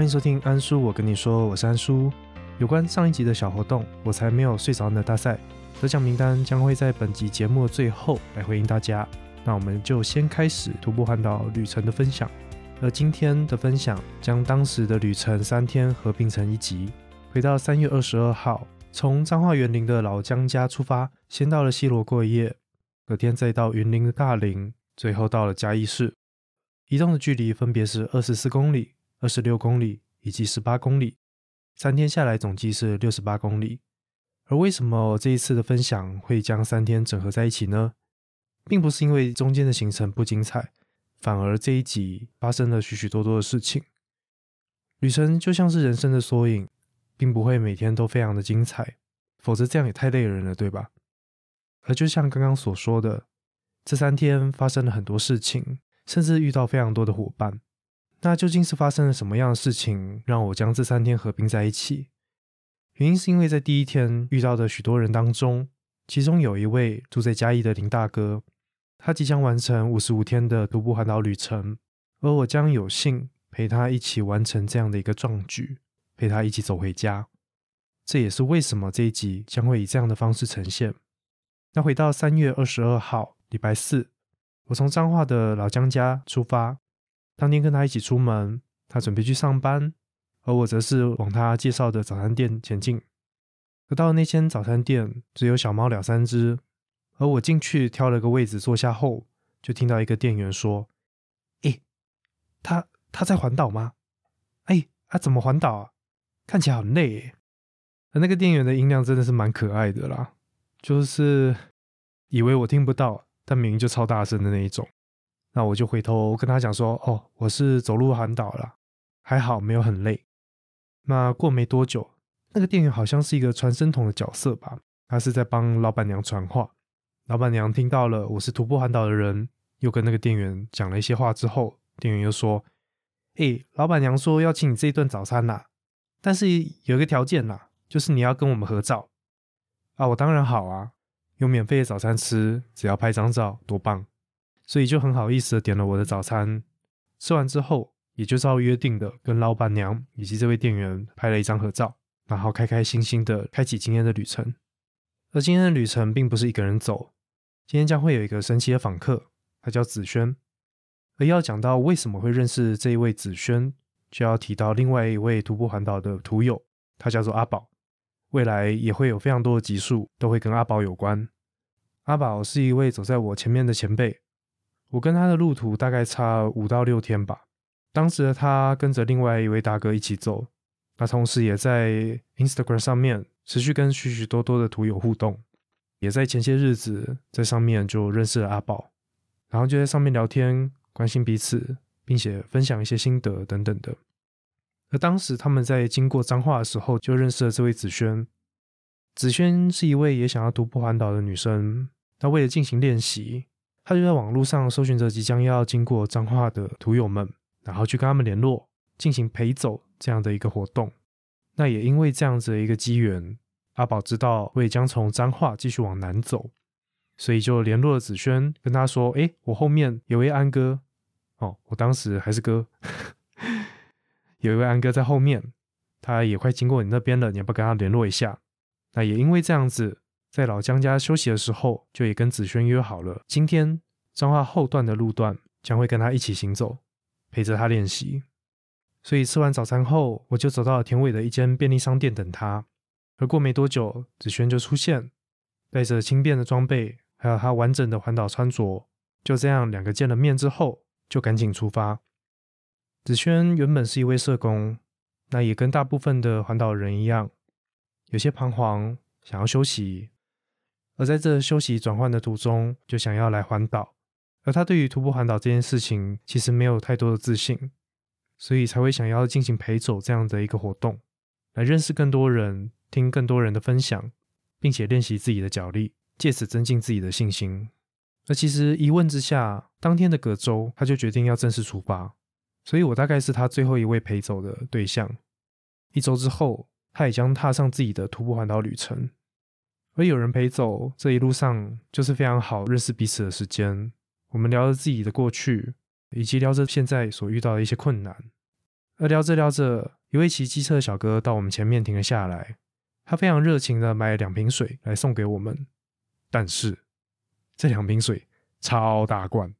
欢迎收听安叔，我跟你说，我是安叔。有关上一集的小活动，我才没有睡着呢大赛得奖名单将会在本集节目的最后来回应大家。那我们就先开始徒步环岛旅程的分享。而今天的分享将当时的旅程三天合并成一集，回到三月二十二号，从彰化园林的老江家出发，先到了西罗过夜，隔天再到云林的大林，最后到了嘉义市。移动的距离分别是二十四公里、二十六公里以及十八公里，三天下来总计是六十八公里。而为什么这一次的分享会将三天整合在一起呢？并不是因为中间的行程不精彩。反而这一集发生了许许多多的事情。旅程就像是人生的缩影，并不会每天都非常的精彩，否则这样也太累人了，对吧？而就像刚刚所说的，这三天发生了很多事情，甚至遇到非常多的伙伴。那究竟是发生了什么样的事情，让我将这三天合并在一起？原因是因为在第一天遇到的许多人当中，其中有一位住在嘉义的林大哥。他即将完成五十五天的徒步环岛旅程，而我将有幸陪他一起完成这样的一个壮举，陪他一起走回家。这也是为什么这一集将会以这样的方式呈现。那回到三月二十二号，礼拜四，我从彰化的老江家出发，当天跟他一起出门，他准备去上班，而我则是往他介绍的早餐店前进。可到了那间早餐店，只有小猫两三只。而我进去挑了个位置坐下后，就听到一个店员说：“诶，他他在环岛吗？哎，他怎么环岛啊？看起来很累。”而那个店员的音量真的是蛮可爱的啦，就是以为我听不到，但明明就超大声的那一种。那我就回头跟他讲说：“哦，我是走路环岛了，还好没有很累。”那过没多久，那个店员好像是一个传声筒的角色吧，他是在帮老板娘传话。老板娘听到了我是徒步环岛的人，又跟那个店员讲了一些话之后，店员又说：“哎，老板娘说要请你这一顿早餐呐，但是有一个条件呐，就是你要跟我们合照。”啊，我当然好啊，有免费的早餐吃，只要拍张照，多棒！所以就很好意思的点了我的早餐。吃完之后，也就照约定的跟老板娘以及这位店员拍了一张合照，然后开开心心的开启今天的旅程。而今天的旅程并不是一个人走。今天将会有一个神奇的访客，他叫子轩。而要讲到为什么会认识这一位子轩，就要提到另外一位徒步环岛的徒友，他叫做阿宝。未来也会有非常多的集数都会跟阿宝有关。阿宝是一位走在我前面的前辈，我跟他的路途大概差五到六天吧。当时的他跟着另外一位大哥一起走，那同时也在 Instagram 上面持续跟许许多多的徒友互动。也在前些日子在上面就认识了阿宝，然后就在上面聊天，关心彼此，并且分享一些心得等等的。而当时他们在经过脏话的时候，就认识了这位子萱。子萱是一位也想要徒步环岛的女生，她为了进行练习，他就在网络上搜寻着即将要经过彰化的徒友们，然后去跟他们联络，进行陪走这样的一个活动。那也因为这样子的一个机缘。阿宝知道我也将从彰化继续往南走，所以就联络了子轩，跟他说：“哎，我后面有位安哥哦，我当时还是哥，有一位安哥在后面，他也快经过你那边了，你要不要跟他联络一下？”那也因为这样子，在老江家休息的时候，就也跟子轩约好了，今天彰化后段的路段将会跟他一起行走，陪着他练习。所以吃完早餐后，我就走到田尾的一间便利商店等他。而过没多久，子轩就出现，带着轻便的装备，还有他完整的环岛穿着。就这样，两个见了面之后，就赶紧出发。子轩原本是一位社工，那也跟大部分的环岛人一样，有些彷徨，想要休息。而在这休息转换的途中，就想要来环岛。而他对于徒步环岛这件事情，其实没有太多的自信，所以才会想要进行陪走这样的一个活动，来认识更多人。听更多人的分享，并且练习自己的脚力，借此增进自己的信心。而其实一问之下，当天的隔周他就决定要正式出发，所以我大概是他最后一位陪走的对象。一周之后，他也将踏上自己的徒步环岛旅程。而有人陪走，这一路上就是非常好认识彼此的时间。我们聊着自己的过去，以及聊着现在所遇到的一些困难。而聊着聊着，一位骑机车的小哥到我们前面停了下来，他非常热情的买了两瓶水来送给我们。但是这两瓶水超大罐，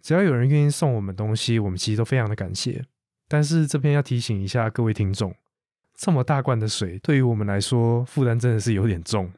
只要有人愿意送我们东西，我们其实都非常的感谢。但是这边要提醒一下各位听众，这么大罐的水对于我们来说负担真的是有点重，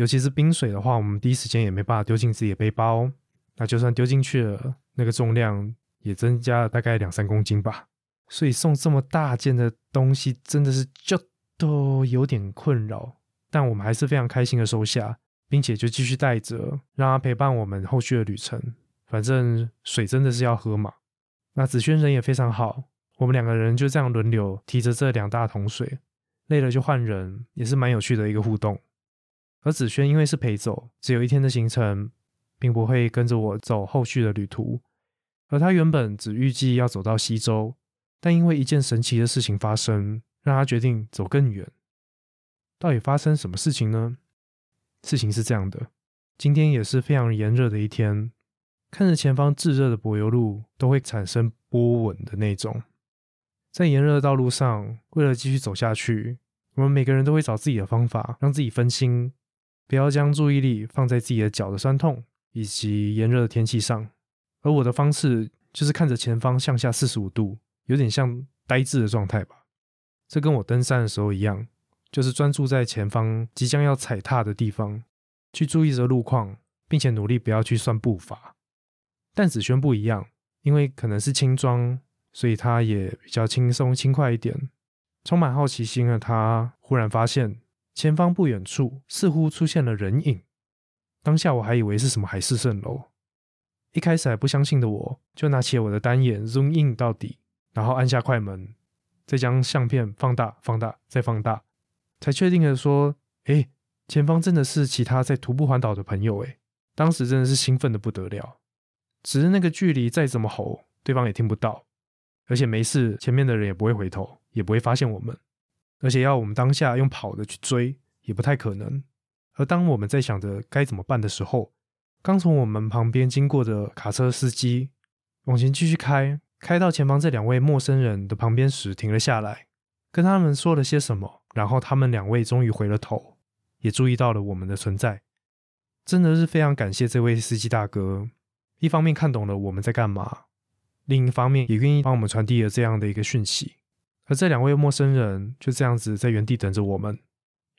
尤其是冰水的话，我们第一时间也没办法丢进自己的背包。那就算丢进去了，那个重量也增加了大概两三公斤吧。所以送这么大件的东西，真的是就都有点困扰。但我们还是非常开心的收下，并且就继续带着，让他陪伴我们后续的旅程。反正水真的是要喝嘛。那子轩人也非常好，我们两个人就这样轮流提着这两大桶水，累了就换人，也是蛮有趣的一个互动。而子轩因为是陪走，只有一天的行程。并不会跟着我走后续的旅途，而他原本只预计要走到西周，但因为一件神奇的事情发生，让他决定走更远。到底发生什么事情呢？事情是这样的，今天也是非常炎热的一天，看着前方炙热的柏油路，都会产生波纹的那种。在炎热的道路上，为了继续走下去，我们每个人都会找自己的方法，让自己分心，不要将注意力放在自己的脚的酸痛。以及炎热的天气上，而我的方式就是看着前方向下四十五度，有点像呆滞的状态吧。这跟我登山的时候一样，就是专注在前方即将要踩踏的地方，去注意着路况，并且努力不要去算步伐。但子轩不一样，因为可能是轻装，所以他也比较轻松轻快一点。充满好奇心的他，忽然发现前方不远处似乎出现了人影。当下我还以为是什么海市蜃楼，一开始还不相信的我，就拿起我的单眼 zoom in 到底，然后按下快门，再将相片放大、放大、再放大，才确定的说：“哎，前方真的是其他在徒步环岛的朋友。”哎，当时真的是兴奋的不得了。只是那个距离再怎么吼，对方也听不到，而且没事，前面的人也不会回头，也不会发现我们，而且要我们当下用跑的去追，也不太可能。而当我们在想着该怎么办的时候，刚从我们旁边经过的卡车司机往前继续开，开到前方这两位陌生人的旁边时停了下来，跟他们说了些什么，然后他们两位终于回了头，也注意到了我们的存在。真的是非常感谢这位司机大哥，一方面看懂了我们在干嘛，另一方面也愿意帮我们传递了这样的一个讯息。而这两位陌生人就这样子在原地等着我们，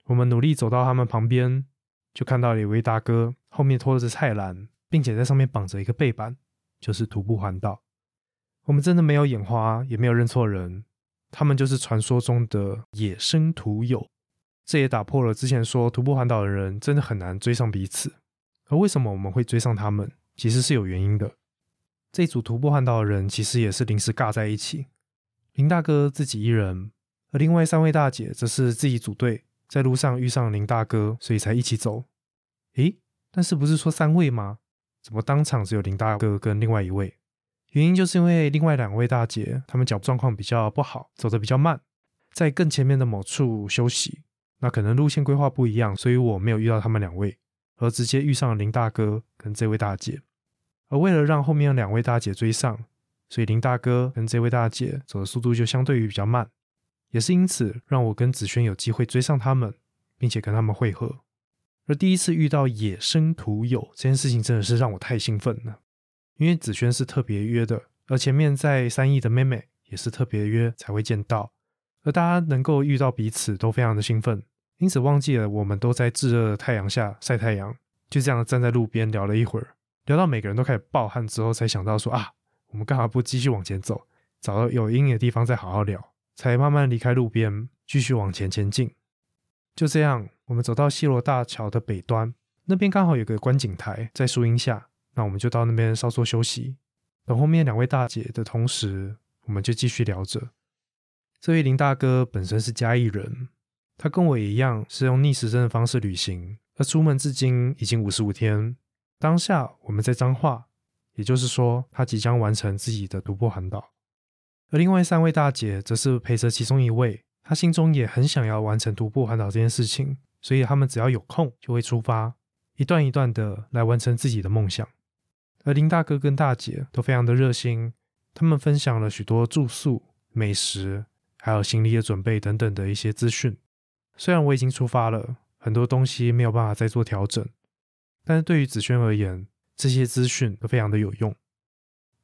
我们努力走到他们旁边。就看到了一位大哥后面拖着菜篮，并且在上面绑着一个背板，就是徒步环岛。我们真的没有眼花，也没有认错人，他们就是传说中的野生徒友。这也打破了之前说徒步环岛的人真的很难追上彼此。而为什么我们会追上他们，其实是有原因的。这组徒步环岛的人其实也是临时尬在一起，林大哥自己一人，而另外三位大姐则是自己组队。在路上遇上林大哥，所以才一起走。诶，但是不是说三位吗？怎么当场只有林大哥跟另外一位？原因就是因为另外两位大姐她们脚状况比较不好，走得比较慢，在更前面的某处休息。那可能路线规划不一样，所以我没有遇到他们两位，而直接遇上了林大哥跟这位大姐。而为了让后面两位大姐追上，所以林大哥跟这位大姐走的速度就相对于比较慢。也是因此，让我跟子轩有机会追上他们，并且跟他们会合。而第一次遇到野生徒友这件事情，真的是让我太兴奋了。因为子轩是特别约的，而前面在三义的妹妹也是特别约才会见到，而大家能够遇到彼此都非常的兴奋，因此忘记了我们都在炙热的太阳下晒太阳，就这样站在路边聊了一会儿，聊到每个人都开始暴汗之后，才想到说啊，我们干嘛不继续往前走，找到有阴影的地方再好好聊。才慢慢离开路边，继续往前前进。就这样，我们走到西罗大桥的北端，那边刚好有个观景台，在树荫下。那我们就到那边稍作休息，等后面两位大姐的同时，我们就继续聊着。这位林大哥本身是嘉义人，他跟我一样是用逆时针的方式旅行，而出门至今已经五十五天。当下我们在彰化，也就是说，他即将完成自己的独步环岛。而另外三位大姐则是陪着其中一位，她心中也很想要完成徒步环岛这件事情，所以他们只要有空就会出发，一段一段的来完成自己的梦想。而林大哥跟大姐都非常的热心，他们分享了许多住宿、美食，还有行李的准备等等的一些资讯。虽然我已经出发了，很多东西没有办法再做调整，但是对于子轩而言，这些资讯都非常的有用。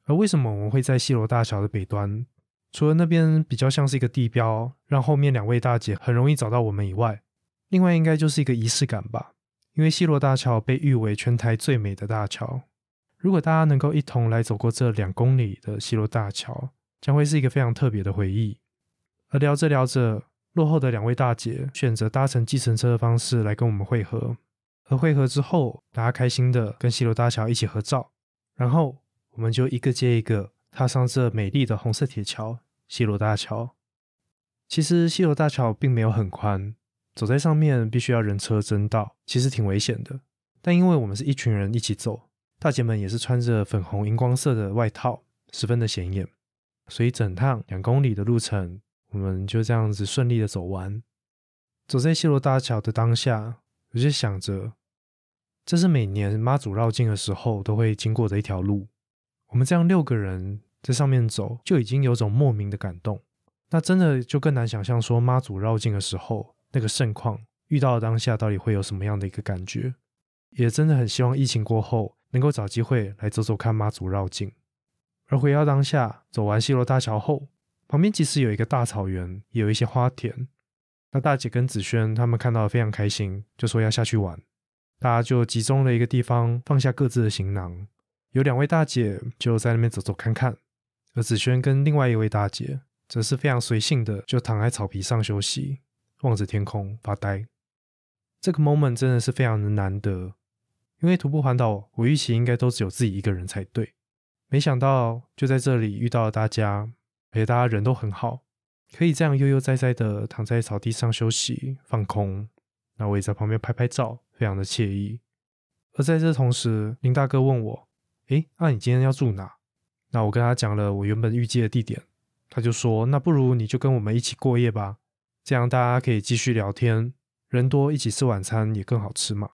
而为什么我们会在西罗大桥的北端？除了那边比较像是一个地标，让后面两位大姐很容易找到我们以外，另外应该就是一个仪式感吧。因为西罗大桥被誉为全台最美的大桥，如果大家能够一同来走过这两公里的西罗大桥，将会是一个非常特别的回忆。而聊着聊着，落后的两位大姐选择搭乘计程车的方式来跟我们会合，和会合之后，大家开心的跟西罗大桥一起合照，然后我们就一个接一个。踏上这美丽的红色铁桥——西罗大桥。其实西罗大桥并没有很宽，走在上面必须要人车争道，其实挺危险的。但因为我们是一群人一起走，大姐们也是穿着粉红荧光色的外套，十分的显眼，所以整趟两公里的路程，我们就这样子顺利的走完。走在西罗大桥的当下，我就想着，这是每年妈祖绕境的时候都会经过的一条路。我们这样六个人。在上面走就已经有种莫名的感动，那真的就更难想象说妈祖绕境的时候那个盛况，遇到当下到底会有什么样的一个感觉，也真的很希望疫情过后能够找机会来走走看妈祖绕境。而回到当下，走完西罗大桥后，旁边其实有一个大草原，也有一些花田。那大姐跟子轩他们看到非常开心，就说要下去玩，大家就集中了一个地方，放下各自的行囊，有两位大姐就在那边走走看看。而子轩跟另外一位大姐则是非常随性的，就躺在草皮上休息，望着天空发呆。这个 moment 真的是非常的难得，因为徒步环岛，我预期应该都只有自己一个人才对，没想到就在这里遇到了大家，而且大家人都很好，可以这样悠悠哉哉的躺在草地上休息放空。那我也在旁边拍拍照，非常的惬意。而在这同时，林大哥问我：“诶，那你今天要住哪？”那我跟他讲了我原本预计的地点，他就说：“那不如你就跟我们一起过夜吧，这样大家可以继续聊天，人多一起吃晚餐也更好吃嘛。”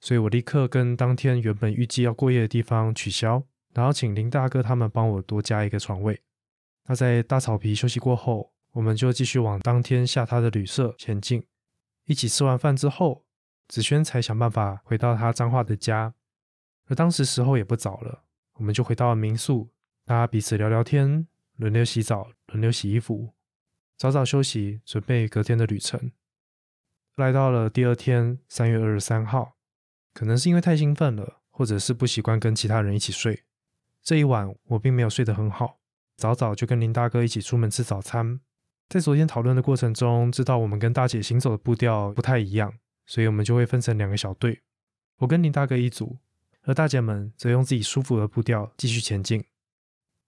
所以我立刻跟当天原本预计要过夜的地方取消，然后请林大哥他们帮我多加一个床位。那在大草皮休息过后，我们就继续往当天下榻的旅社前进。一起吃完饭之后，子轩才想办法回到他彰化的家，而当时时候也不早了，我们就回到了民宿。大家彼此聊聊天，轮流洗澡，轮流洗衣服，早早休息，准备隔天的旅程。来到了第二天，三月二十三号，可能是因为太兴奋了，或者是不习惯跟其他人一起睡，这一晚我并没有睡得很好。早早就跟林大哥一起出门吃早餐。在昨天讨论的过程中，知道我们跟大姐行走的步调不太一样，所以我们就会分成两个小队，我跟林大哥一组，而大姐们则用自己舒服的步调继续前进。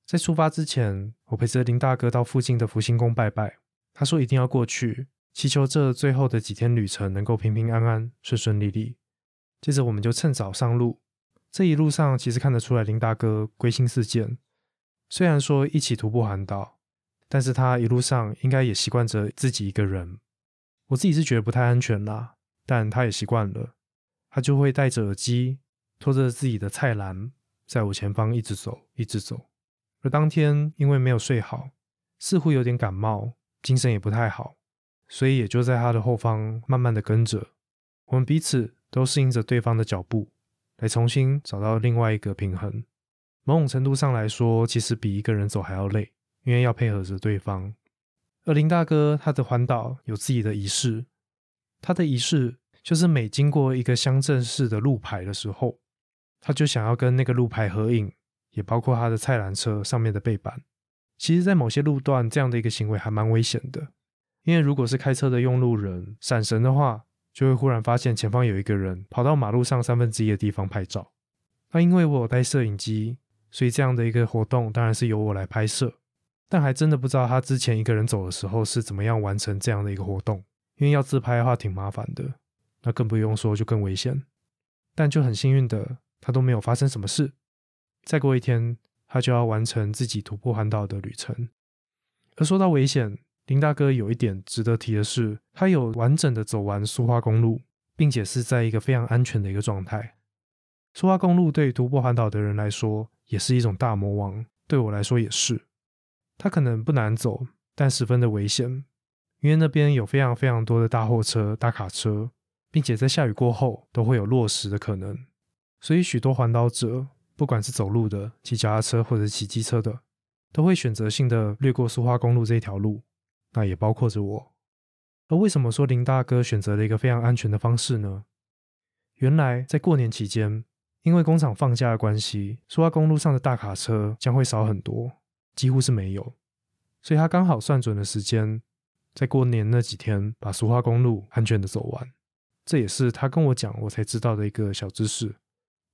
在出发之前，我陪着林大哥到附近的福星宫拜拜。他说一定要过去，祈求这最后的几天旅程能够平平安安、顺顺利利。接着，我们就趁早上路。这一路上，其实看得出来林大哥归心似箭。虽然说一起徒步环岛，但是他一路上应该也习惯着自己一个人。我自己是觉得不太安全啦，但他也习惯了。他就会戴着耳机，拖着自己的菜篮，在我前方一直走，一直走。而当天因为没有睡好，似乎有点感冒，精神也不太好，所以也就在他的后方慢慢的跟着。我们彼此都适应着对方的脚步，来重新找到另外一个平衡。某种程度上来说，其实比一个人走还要累，因为要配合着对方。而林大哥他的环岛有自己的仪式，他的仪式就是每经过一个乡镇市的路牌的时候，他就想要跟那个路牌合影。也包括他的菜篮车上面的背板。其实，在某些路段，这样的一个行为还蛮危险的，因为如果是开车的用路人闪神的话，就会忽然发现前方有一个人跑到马路上三分之一的地方拍照。那因为我有带摄影机，所以这样的一个活动当然是由我来拍摄。但还真的不知道他之前一个人走的时候是怎么样完成这样的一个活动，因为要自拍的话挺麻烦的，那更不用说就更危险。但就很幸运的，他都没有发生什么事。再过一天，他就要完成自己徒步环岛的旅程。而说到危险，林大哥有一点值得提的是，他有完整的走完苏花公路，并且是在一个非常安全的一个状态。苏花公路对于徒步环岛的人来说，也是一种大魔王，对我来说也是。它可能不难走，但十分的危险，因为那边有非常非常多的大货车、大卡车，并且在下雨过后都会有落石的可能，所以许多环岛者，不管是走路的、骑脚踏车或者骑机车的，都会选择性的略过苏花公路这条路，那也包括着我。而为什么说林大哥选择了一个非常安全的方式呢？原来在过年期间，因为工厂放假的关系，苏花公路上的大卡车将会少很多，几乎是没有。所以他刚好算准了时间，在过年那几天把苏花公路安全的走完。这也是他跟我讲，我才知道的一个小知识。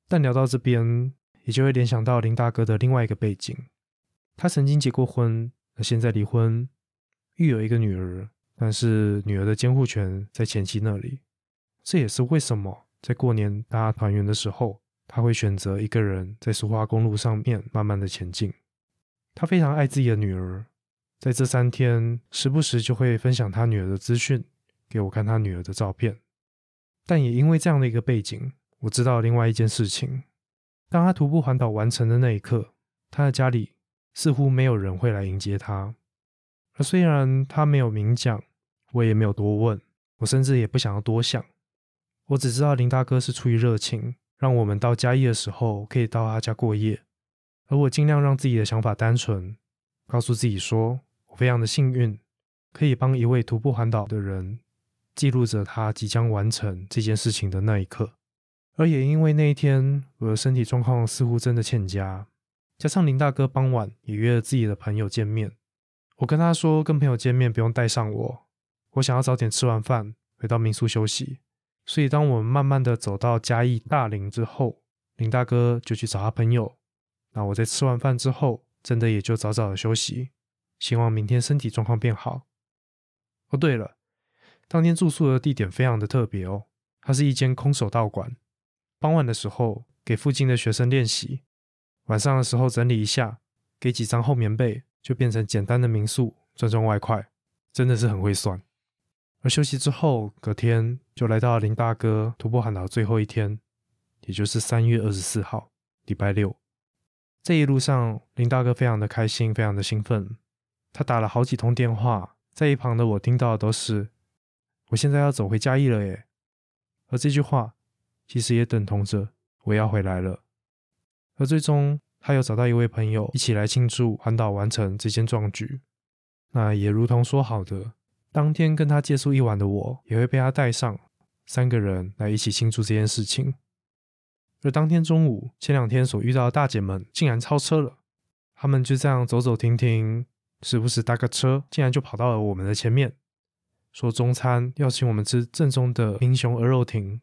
但聊到这边，也就会联想到林大哥的另外一个背景：他曾经结过婚，那现在离婚，育有一个女儿，但是女儿的监护权在前妻那里。这也是为什么。在过年大家团圆的时候，他会选择一个人在苏花公路上面慢慢的前进。他非常爱自己的女儿，在这三天时不时就会分享他女儿的资讯给我看，他女儿的照片。但也因为这样的一个背景，我知道另外一件事情：当他徒步环岛完成的那一刻，他的家里似乎没有人会来迎接他。而虽然他没有明讲，我也没有多问，我甚至也不想要多想。我只知道林大哥是出于热情，让我们到嘉义的时候可以到他家过夜，而我尽量让自己的想法单纯，告诉自己说，我非常的幸运，可以帮一位徒步环岛的人记录着他即将完成这件事情的那一刻。而也因为那一天我的身体状况似乎真的欠佳，加上林大哥傍晚也约了自己的朋友见面，我跟他说跟朋友见面不用带上我，我想要早点吃完饭回到民宿休息。所以，当我们慢慢的走到嘉义大林之后，林大哥就去找他朋友。那我在吃完饭之后，真的也就早早的休息，希望明天身体状况变好。哦，对了，当天住宿的地点非常的特别哦，它是一间空手道馆。傍晚的时候给附近的学生练习，晚上的时候整理一下，给几张厚棉被，就变成简单的民宿赚赚外快，真的是很会算。而休息之后，隔天就来到了林大哥徒步环岛最后一天，也就是三月二十四号，礼拜六。这一路上，林大哥非常的开心，非常的兴奋。他打了好几通电话，在一旁的我听到的都是：“我现在要走回嘉义了耶。”而这句话其实也等同着我要回来了。而最终，他又找到一位朋友一起来庆祝环岛完成这件壮举。那也如同说好的。当天跟他借宿一晚的我，也会被他带上，三个人来一起庆祝这件事情。而当天中午，前两天所遇到的大姐们竟然超车了，他们就这样走走停停，时不时搭个车，竟然就跑到了我们的前面，说中餐要请我们吃正宗的英雄鹅肉亭。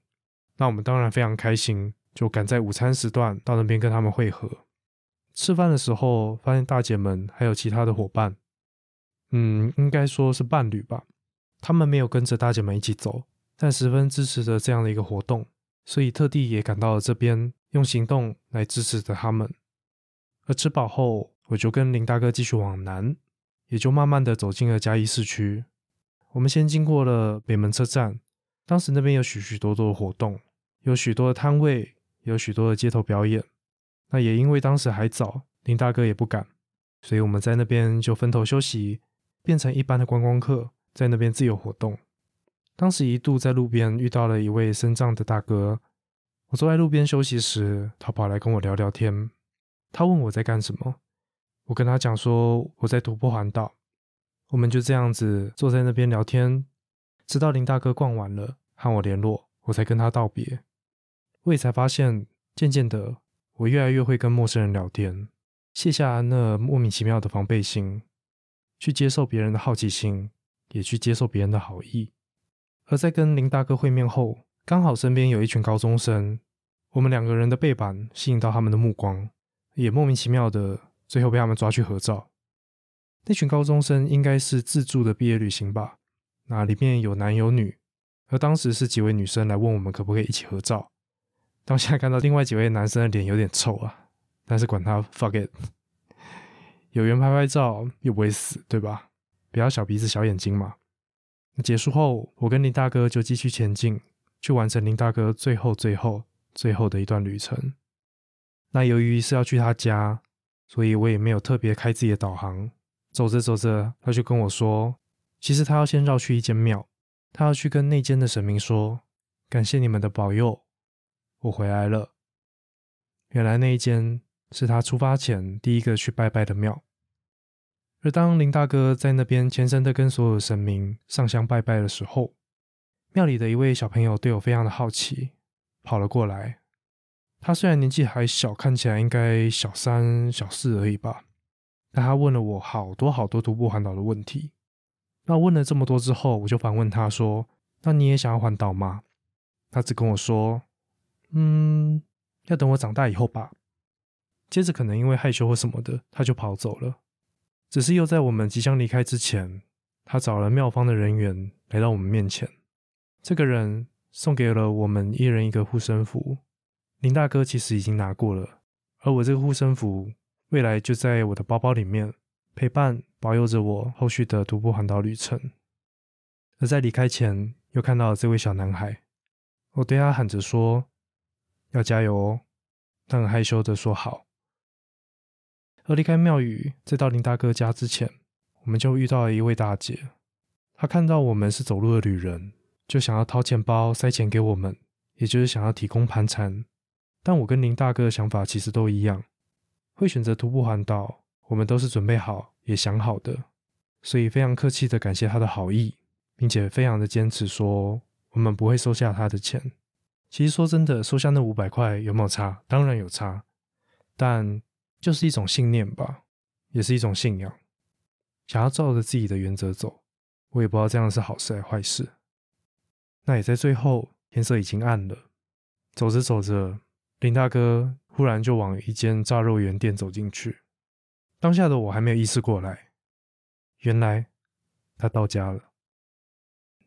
那我们当然非常开心，就赶在午餐时段到那边跟他们会合。吃饭的时候，发现大姐们还有其他的伙伴。嗯，应该说是伴侣吧。他们没有跟着大姐们一起走，但十分支持着这样的一个活动，所以特地也赶到了这边，用行动来支持着他们。而吃饱后，我就跟林大哥继续往南，也就慢慢的走进了嘉义市区。我们先经过了北门车站，当时那边有许许多多的活动，有许多的摊位，有许多的街头表演。那也因为当时还早，林大哥也不敢，所以我们在那边就分头休息。变成一般的观光客，在那边自由活动。当时一度在路边遇到了一位身障的大哥，我坐在路边休息时，他跑来跟我聊聊天。他问我在干什么，我跟他讲说我在徒步环岛。我们就这样子坐在那边聊天，直到林大哥逛完了，和我联络，我才跟他道别。我也才发现，渐渐的，我越来越会跟陌生人聊天，卸下那莫名其妙的防备心。去接受别人的好奇心，也去接受别人的好意。而在跟林大哥会面后，刚好身边有一群高中生，我们两个人的背板吸引到他们的目光，也莫名其妙的最后被他们抓去合照。那群高中生应该是自助的毕业旅行吧？那里面有男有女，而当时是几位女生来问我们可不可以一起合照。当下看到另外几位男生的脸有点臭啊，但是管他 fuck it。有缘拍拍照又不会死，对吧？不要小鼻子小眼睛嘛。结束后，我跟林大哥就继续前进，去完成林大哥最后、最后、最后的一段旅程。那由于是要去他家，所以我也没有特别开自己的导航，走着走着，他就跟我说，其实他要先绕去一间庙，他要去跟那间的神明说，感谢你们的保佑，我回来了。原来那一间是他出发前第一个去拜拜的庙。而当林大哥在那边虔诚的跟所有神明上香拜拜的时候，庙里的一位小朋友对我非常的好奇，跑了过来。他虽然年纪还小，看起来应该小三、小四而已吧，但他问了我好多好多徒步环岛的问题。那问了这么多之后，我就反问他说：“那你也想要环岛吗？”他只跟我说：“嗯，要等我长大以后吧。”接着可能因为害羞或什么的，他就跑走了。只是又在我们即将离开之前，他找了妙方的人员来到我们面前。这个人送给了我们一人一个护身符。林大哥其实已经拿过了，而我这个护身符未来就在我的包包里面，陪伴保佑着我后续的徒步环岛旅程。而在离开前，又看到了这位小男孩，我对他喊着说：“要加油哦！”他很害羞的说：“好。”而离开庙宇，再到林大哥家之前，我们就遇到了一位大姐。她看到我们是走路的旅人，就想要掏钱包塞钱给我们，也就是想要提供盘缠。但我跟林大哥的想法其实都一样，会选择徒步环岛，我们都是准备好也想好的，所以非常客气的感谢他的好意，并且非常的坚持说我们不会收下他的钱。其实说真的，收下那五百块有没有差？当然有差，但。就是一种信念吧，也是一种信仰，想要照着自己的原则走。我也不知道这样是好事还是坏事。那也在最后，天色已经暗了，走着走着，林大哥忽然就往一间炸肉圆店走进去。当下的我还没有意识过来，原来他到家了。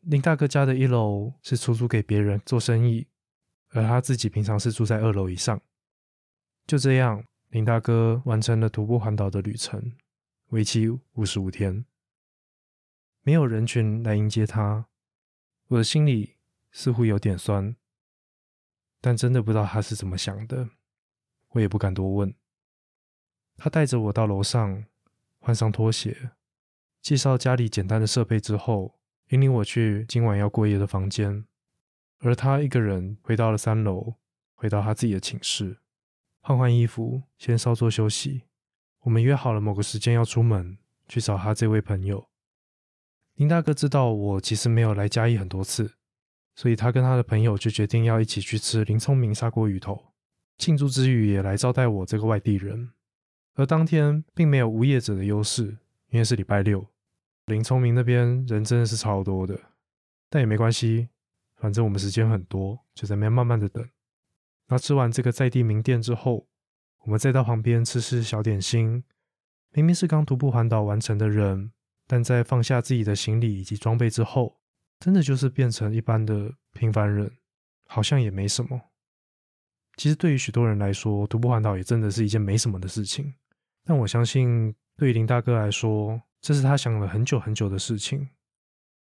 林大哥家的一楼是出租给别人做生意，而他自己平常是住在二楼以上。就这样。林大哥完成了徒步环岛的旅程，为期五十五天。没有人群来迎接他，我的心里似乎有点酸，但真的不知道他是怎么想的，我也不敢多问。他带着我到楼上，换上拖鞋，介绍家里简单的设备之后，引领我去今晚要过夜的房间。而他一个人回到了三楼，回到他自己的寝室。换换衣服，先稍作休息。我们约好了某个时间要出门去找他这位朋友。林大哥知道我其实没有来嘉义很多次，所以他跟他的朋友就决定要一起去吃林聪明砂锅鱼头，庆祝之余也来招待我这个外地人。而当天并没有无业者的优势，因为是礼拜六，林聪明那边人真的是超多的。但也没关系，反正我们时间很多，就在那边慢慢的等。那吃完这个在地名店之后，我们再到旁边吃吃小点心。明明是刚徒步环岛完成的人，但在放下自己的行李以及装备之后，真的就是变成一般的平凡人，好像也没什么。其实对于许多人来说，徒步环岛也真的是一件没什么的事情。但我相信，对于林大哥来说，这是他想了很久很久的事情。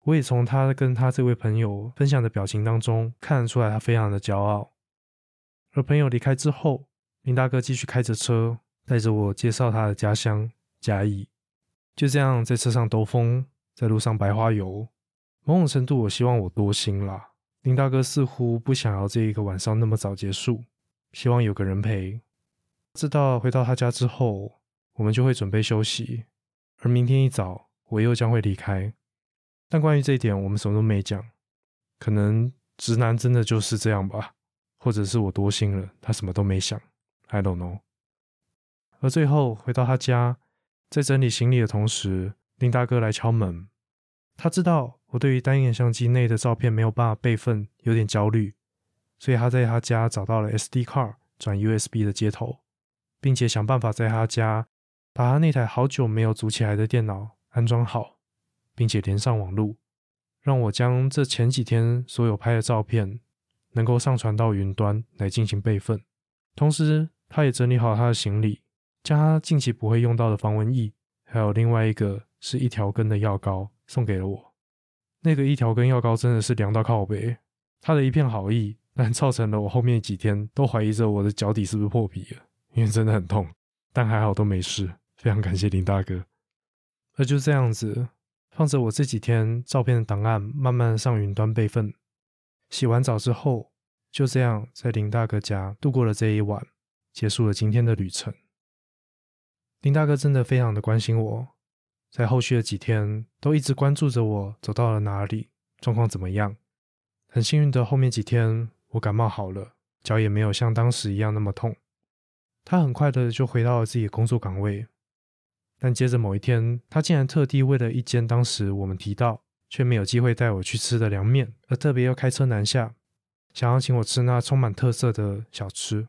我也从他跟他这位朋友分享的表情当中看得出来，他非常的骄傲。而朋友离开之后，林大哥继续开着车，带着我介绍他的家乡嘉义。就这样在车上兜风，在路上白花油。某种程度，我希望我多心啦。林大哥似乎不想要这一个晚上那么早结束，希望有个人陪。知道回到他家之后，我们就会准备休息。而明天一早，我又将会离开。但关于这一点，我们什么都没讲。可能直男真的就是这样吧。或者是我多心了，他什么都没想，I don't know。而最后回到他家，在整理行李的同时，林大哥来敲门。他知道我对于单眼相机内的照片没有办法备份，有点焦虑，所以他在他家找到了 SD 卡转 USB 的接头，并且想办法在他家把他那台好久没有组起来的电脑安装好，并且连上网路，让我将这前几天所有拍的照片。能够上传到云端来进行备份，同时他也整理好他的行李，将他近期不会用到的防蚊液，还有另外一个是一条根的药膏送给了我。那个一条根药膏真的是凉到靠背，他的一片好意，但造成了我后面几天都怀疑着我的脚底是不是破皮了，因为真的很痛，但还好都没事，非常感谢林大哥。而就这样子，放着我这几天照片的档案，慢慢上云端备份。洗完澡之后，就这样在林大哥家度过了这一晚，结束了今天的旅程。林大哥真的非常的关心我，在后续的几天都一直关注着我走到了哪里，状况怎么样。很幸运的，后面几天我感冒好了，脚也没有像当时一样那么痛。他很快的就回到了自己的工作岗位，但接着某一天，他竟然特地为了一间当时我们提到却没有机会带我去吃的凉面，而特别要开车南下，想要请我吃那充满特色的小吃。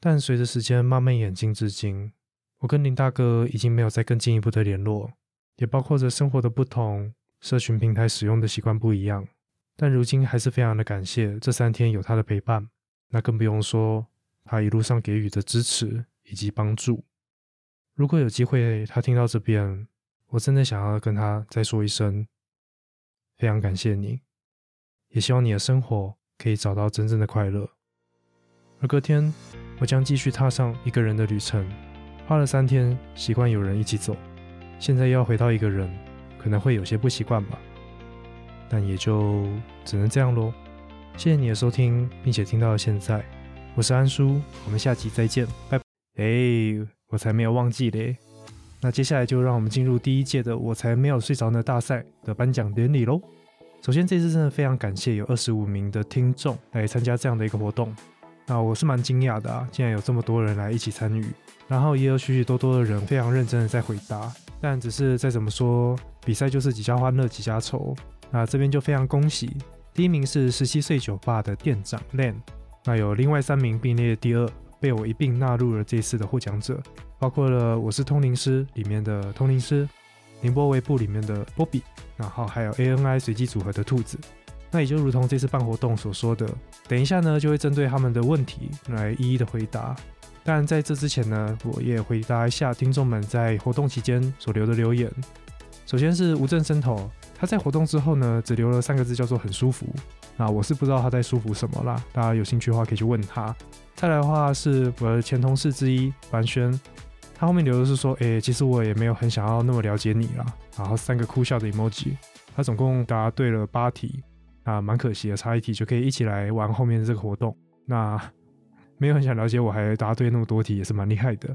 但随着时间慢慢演进至今，我跟林大哥已经没有再更进一步的联络，也包括着生活的不同、社群平台使用的习惯不一样。但如今还是非常的感谢这三天有他的陪伴，那更不用说。他一路上给予的支持以及帮助，如果有机会他听到这边，我真的想要跟他再说一声，非常感谢你，也希望你的生活可以找到真正的快乐。而隔天，我将继续踏上一个人的旅程，花了三天习惯有人一起走，现在又要回到一个人，可能会有些不习惯吧，但也就只能这样喽。谢谢你的收听，并且听到了现在。我是安叔，我们下期再见，拜。哎，我才没有忘记嘞。那接下来就让我们进入第一届的“我才没有睡着呢”大赛的颁奖典礼喽。首先，这次真的非常感谢有二十五名的听众来参加这样的一个活动。那我是蛮惊讶的啊，竟然有这么多人来一起参与，然后也有许许多多的人非常认真的在回答。但只是再怎么说，比赛就是几家欢乐几家愁。那这边就非常恭喜，第一名是十七岁酒吧的店长 Len。那有另外三名并列第二，被我一并纳入了这次的获奖者，包括了《我是通灵师》里面的通灵师，《宁波微步》里面的波比，然后还有 ANI 随机组合的兔子。那也就如同这次办活动所说的，等一下呢就会针对他们的问题来一一的回答。但在这之前呢，我也回答一下听众们在活动期间所留的留言。首先是吴正生头，他在活动之后呢，只留了三个字，叫做很舒服。那我是不知道他在舒服什么啦，大家有兴趣的话可以去问他。再来的话是我的前同事之一樊轩，他后面留的是说，哎，其实我也没有很想要那么了解你啦。然后三个哭笑的 emoji，他总共答对了八题，啊，蛮可惜的，差一题就可以一起来玩后面的这个活动。那没有很想了解我还答对那么多题，也是蛮厉害的。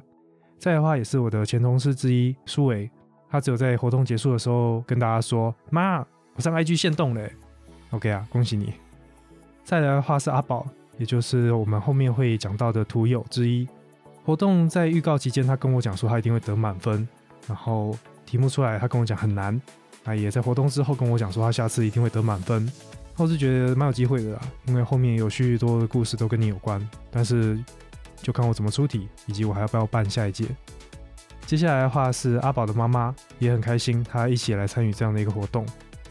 再的话也是我的前同事之一苏伟，他只有在活动结束的时候跟大家说，妈，我上 IG 限动嘞。OK 啊，恭喜你！再来的话是阿宝，也就是我们后面会讲到的图友之一。活动在预告期间，他跟我讲说他一定会得满分，然后题目出来，他跟我讲很难。那也在活动之后跟我讲说他下次一定会得满分。我是觉得蛮有机会的啦，因为后面有许许多多的故事都跟你有关。但是就看我怎么出题，以及我还要不要办下一届。接下来的话是阿宝的妈妈，也很开心，她一起来参与这样的一个活动。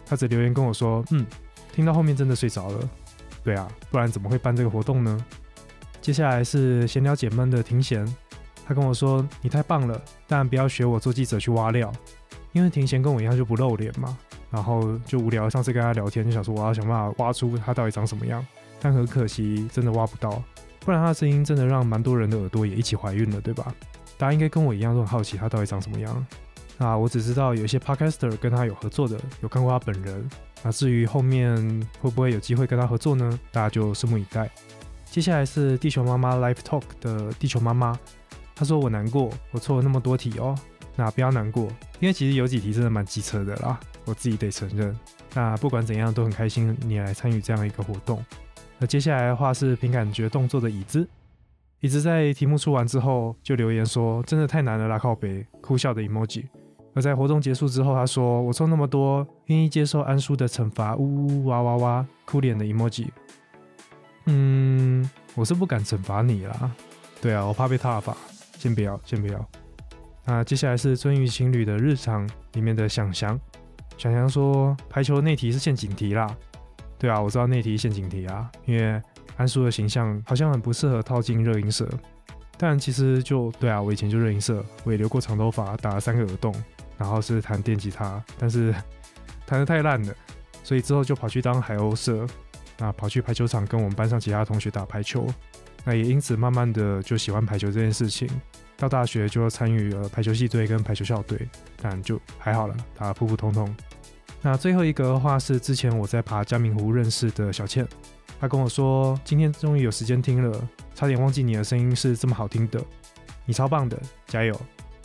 她只留言跟我说，嗯。听到后面真的睡着了，对啊，不然怎么会办这个活动呢？接下来是闲聊解闷的庭贤，他跟我说：“你太棒了，但不要学我做记者去挖料，因为庭贤跟我一样就不露脸嘛，然后就无聊。上次跟他聊天就想说我要想办法挖出他到底长什么样，但很可惜真的挖不到，不然他的声音真的让蛮多人的耳朵也一起怀孕了，对吧？大家应该跟我一样都很好奇他到底长什么样。那我只知道有一些 podcaster 跟他有合作的，有看过他本人。”那至于后面会不会有机会跟他合作呢？大家就拭目以待。接下来是地球妈妈 Live Talk 的地球妈妈，她说我难过，我错了那么多题哦。那不要难过，因为其实有几题真的蛮机车的啦，我自己得承认。那不管怎样都很开心你来参与这样一个活动。那接下来的话是凭感觉动作的椅子，椅子在题目出完之后就留言说真的太难了啦，靠北哭笑的 emoji。而在活动结束之后，他说：“我错那么多，愿意接受安叔的惩罚。”呜呜哇哇哇，哭脸的 emoji。嗯，我是不敢惩罚你啦。对啊，我怕被踏罚。先不要，先不要。那接下来是尊鱼情侣的日常里面的想翔。想翔说：“排球那题是陷阱题啦。”对啊，我知道那题陷阱题啊，因为安叔的形象好像很不适合套进热音社。但其实就对啊，我以前就热音社，我也留过长头发，打了三个耳洞。然后是弹电吉他，但是弹的太烂了，所以之后就跑去当海鸥社，那跑去排球场跟我们班上其他同学打排球。那也因此慢慢的就喜欢排球这件事情。到大学就参与了排球系队跟排球校队，但就还好了，打普普通通。那最后一个的话是之前我在爬嘉明湖认识的小倩，她跟我说今天终于有时间听了，差点忘记你的声音是这么好听的，你超棒的，加油！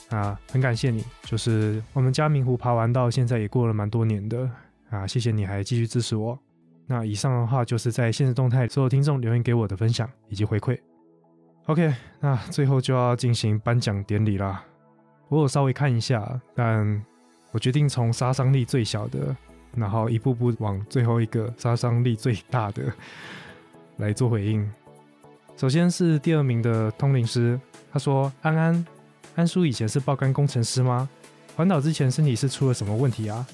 啊，很感谢你，就是我们嘉明湖爬完到现在也过了蛮多年的啊，谢谢你还继续支持我。那以上的话就是在现实动态所有听众留言给我的分享以及回馈。OK，那最后就要进行颁奖典礼啦。我有稍微看一下，但我决定从杀伤力最小的，然后一步步往最后一个杀伤力最大的来做回应。首先是第二名的通灵师，他说：“安安，安叔以前是爆肝工程师吗？环岛之前身体是出了什么问题啊？”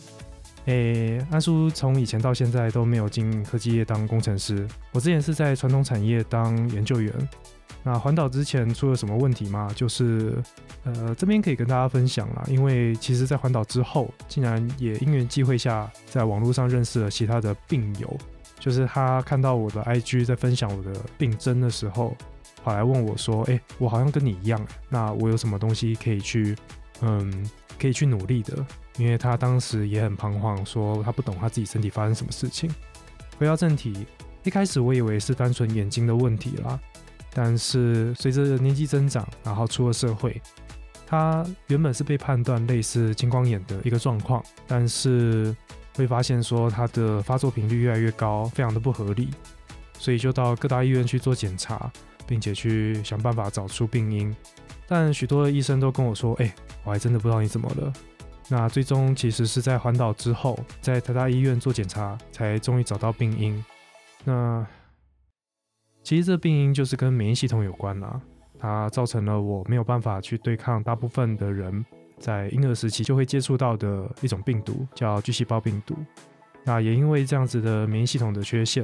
诶，安叔从以前到现在都没有进科技业当工程师，我之前是在传统产业当研究员。那环岛之前出了什么问题吗？就是，呃，这边可以跟大家分享啦，因为其实，在环岛之后，竟然也因缘际会下，在网络上认识了其他的病友，就是他看到我的 IG 在分享我的病征的时候，跑来问我说：“哎，我好像跟你一样，那我有什么东西可以去，嗯，可以去努力的？”因为他当时也很彷徨，说他不懂他自己身体发生什么事情。回到正题，一开始我以为是单纯眼睛的问题啦。但是随着年纪增长，然后出了社会，他原本是被判断类似青光眼的一个状况，但是会发现说他的发作频率越来越高，非常的不合理，所以就到各大医院去做检查，并且去想办法找出病因。但许多的医生都跟我说：“哎，我还真的不知道你怎么了。”那最终其实是在环岛之后，在台大医院做检查，才终于找到病因。那。其实这病因就是跟免疫系统有关啦，它造成了我没有办法去对抗大部分的人在婴儿时期就会接触到的一种病毒，叫巨细胞病毒。那也因为这样子的免疫系统的缺陷，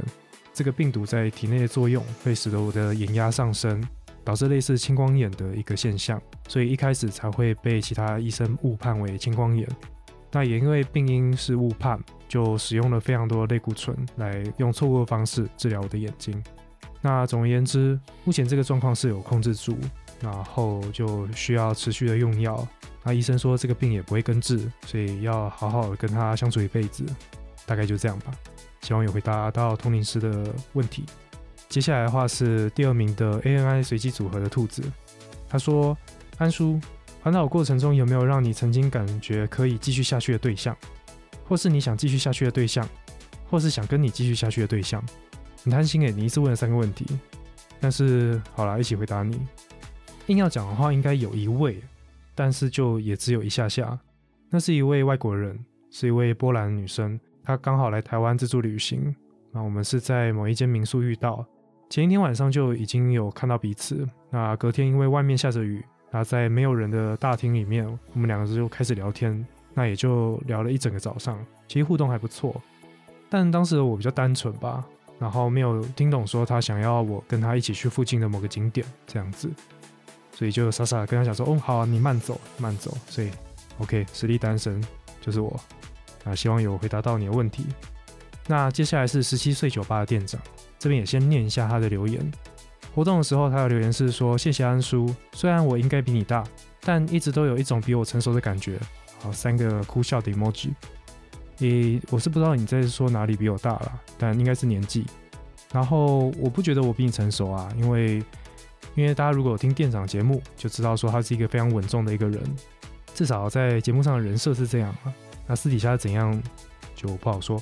这个病毒在体内的作用会使得我的眼压上升，导致类似青光眼的一个现象，所以一开始才会被其他医生误判为青光眼。那也因为病因是误判，就使用了非常多类固醇来用错误的方式治疗我的眼睛。那总而言之，目前这个状况是有控制住，然后就需要持续的用药。那医生说这个病也不会根治，所以要好好跟他相处一辈子。大概就这样吧。希望有回答到通灵师的问题。接下来的话是第二名的 ANI 随机组合的兔子，他说：安叔，环岛过程中有没有让你曾经感觉可以继续下去的对象，或是你想继续下去的对象，或是想跟你继续下去的对象？很贪心诶，你一次问了三个问题，但是好了，一起回答你。硬要讲的话，应该有一位，但是就也只有一下下。那是一位外国人，是一位波兰女生，她刚好来台湾自助旅行。那我们是在某一间民宿遇到，前一天晚上就已经有看到彼此。那隔天因为外面下着雨，那在没有人的大厅里面，我们两个就开始聊天。那也就聊了一整个早上，其实互动还不错。但当时我比较单纯吧。然后没有听懂，说他想要我跟他一起去附近的某个景点这样子，所以就傻傻跟他讲说：“哦，好啊，你慢走，慢走。”所以，OK，实力单身就是我。啊，希望有回答到你的问题。那接下来是十七岁酒吧的店长，这边也先念一下他的留言。活动的时候，他的留言是说：“谢谢安叔，虽然我应该比你大，但一直都有一种比我成熟的感觉。”好，三个哭笑的 emoji。诶，我是不知道你在说哪里比我大了，但应该是年纪。然后我不觉得我比你成熟啊，因为因为大家如果有听店长节目，就知道说他是一个非常稳重的一个人，至少在节目上的人设是这样啊。那私底下怎样就不好说。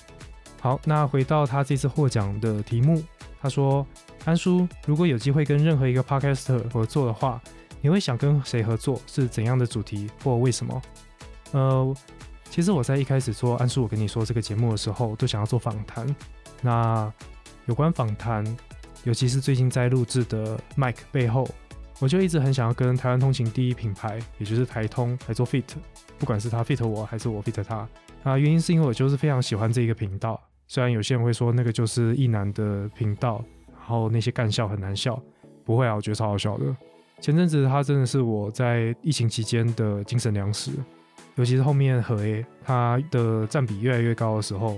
好，那回到他这次获奖的题目，他说：“安叔，如果有机会跟任何一个 podcaster 合作的话，你会想跟谁合作？是怎样的主题或为什么？”呃。其实我在一开始做安叔，我跟你说这个节目的时候，都想要做访谈。那有关访谈，尤其是最近在录制的 Mike 背后，我就一直很想要跟台湾通勤第一品牌，也就是台通来做 fit。不管是他 fit 我，还是我 fit 他，啊，原因是因为我就是非常喜欢这一个频道。虽然有些人会说那个就是一男的频道，然后那些干笑很难笑，不会啊，我觉得超好笑的。前阵子他真的是我在疫情期间的精神粮食。尤其是后面和 A 他的占比越来越高的时候，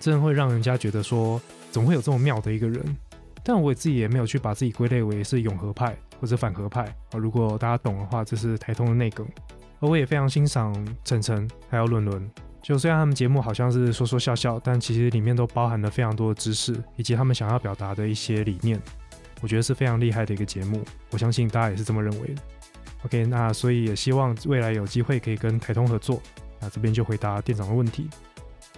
真的会让人家觉得说，怎么会有这么妙的一个人？但我自己也没有去把自己归类为是永和派或者反和派啊。如果大家懂的话，这是台通的内梗。而我也非常欣赏晨晨还有伦伦，就虽然他们节目好像是说说笑笑，但其实里面都包含了非常多的知识以及他们想要表达的一些理念。我觉得是非常厉害的一个节目，我相信大家也是这么认为的。OK，那所以也希望未来有机会可以跟台通合作。那这边就回答店长的问题。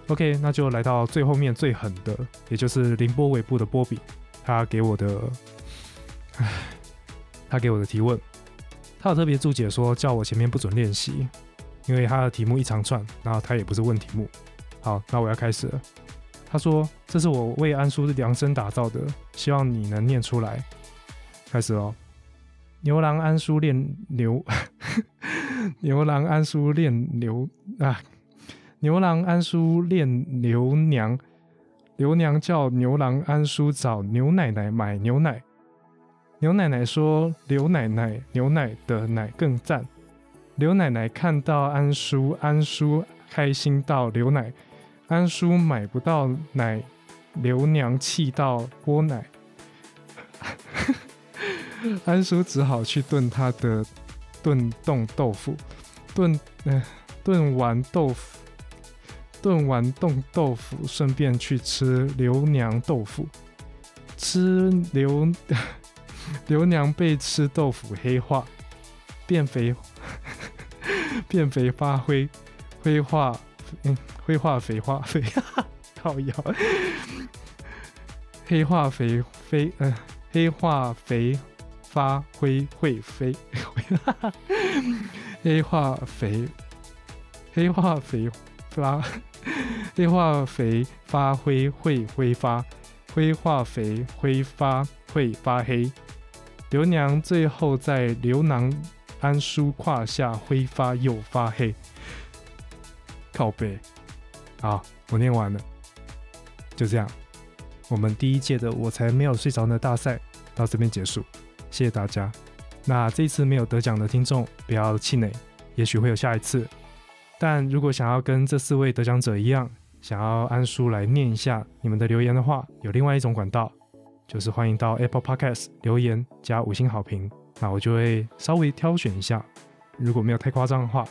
OK，那就来到最后面最狠的，也就是凌波尾部的波比，他给我的，唉，他给我的提问，他有特别注解说叫我前面不准练习，因为他的题目一长串，然后他也不是问题目。好，那我要开始了。他说：“这是我为安叔量身打造的，希望你能念出来。”开始喽！牛郎安叔恋牛，牛郎安叔恋牛啊！牛郎安叔恋牛娘，牛娘叫牛郎安叔找牛奶奶买牛奶。牛奶奶说：“刘奶奶，牛奶的奶更赞。”刘奶奶看到安叔，安叔开心到流奶。安叔买不到奶，刘娘气到锅奶，安叔只好去炖他的炖冻豆腐，炖嗯炖完豆腐，炖完冻豆腐，顺便去吃刘娘豆腐，吃刘 刘娘被吃豆腐黑化，变肥变肥发灰灰化。嗯，灰化肥化肥，造谣，黑化肥飞，呃，黑化肥发灰会飞，黑化肥，黑化肥发，黑化肥发灰会挥发，灰化肥挥发会发黑，刘娘最后在刘囊安叔胯下挥发又发黑。靠背，好，我念完了，就这样。我们第一届的我才没有睡着呢大赛到这边结束，谢谢大家。那这次没有得奖的听众不要气馁，也许会有下一次。但如果想要跟这四位得奖者一样，想要安叔来念一下你们的留言的话，有另外一种管道，就是欢迎到 Apple Podcast 留言加五星好评，那我就会稍微挑选一下，如果没有太夸张的话。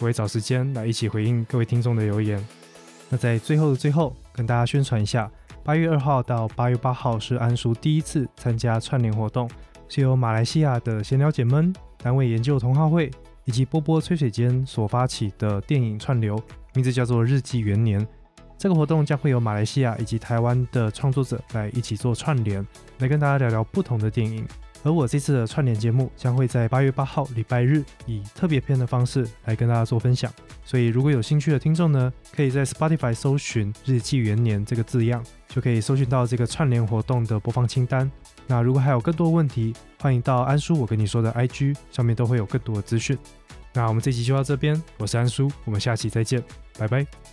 我会找时间来一起回应各位听众的留言。那在最后的最后，跟大家宣传一下，八月二号到八月八号是安叔第一次参加串联活动，是由马来西亚的闲聊姐们、单位研究同好会以及波波吹水间所发起的电影串流，名字叫做日记元年。这个活动将会有马来西亚以及台湾的创作者来一起做串联，来跟大家聊聊不同的电影。而我这次的串联节目将会在八月八号礼拜日以特别篇的方式来跟大家做分享，所以如果有兴趣的听众呢，可以在 Spotify 搜寻“日记元年”这个字样，就可以搜寻到这个串联活动的播放清单。那如果还有更多问题，欢迎到安叔我跟你说的 IG 上面都会有更多的资讯。那我们这集就到这边，我是安叔，我们下期再见，拜拜。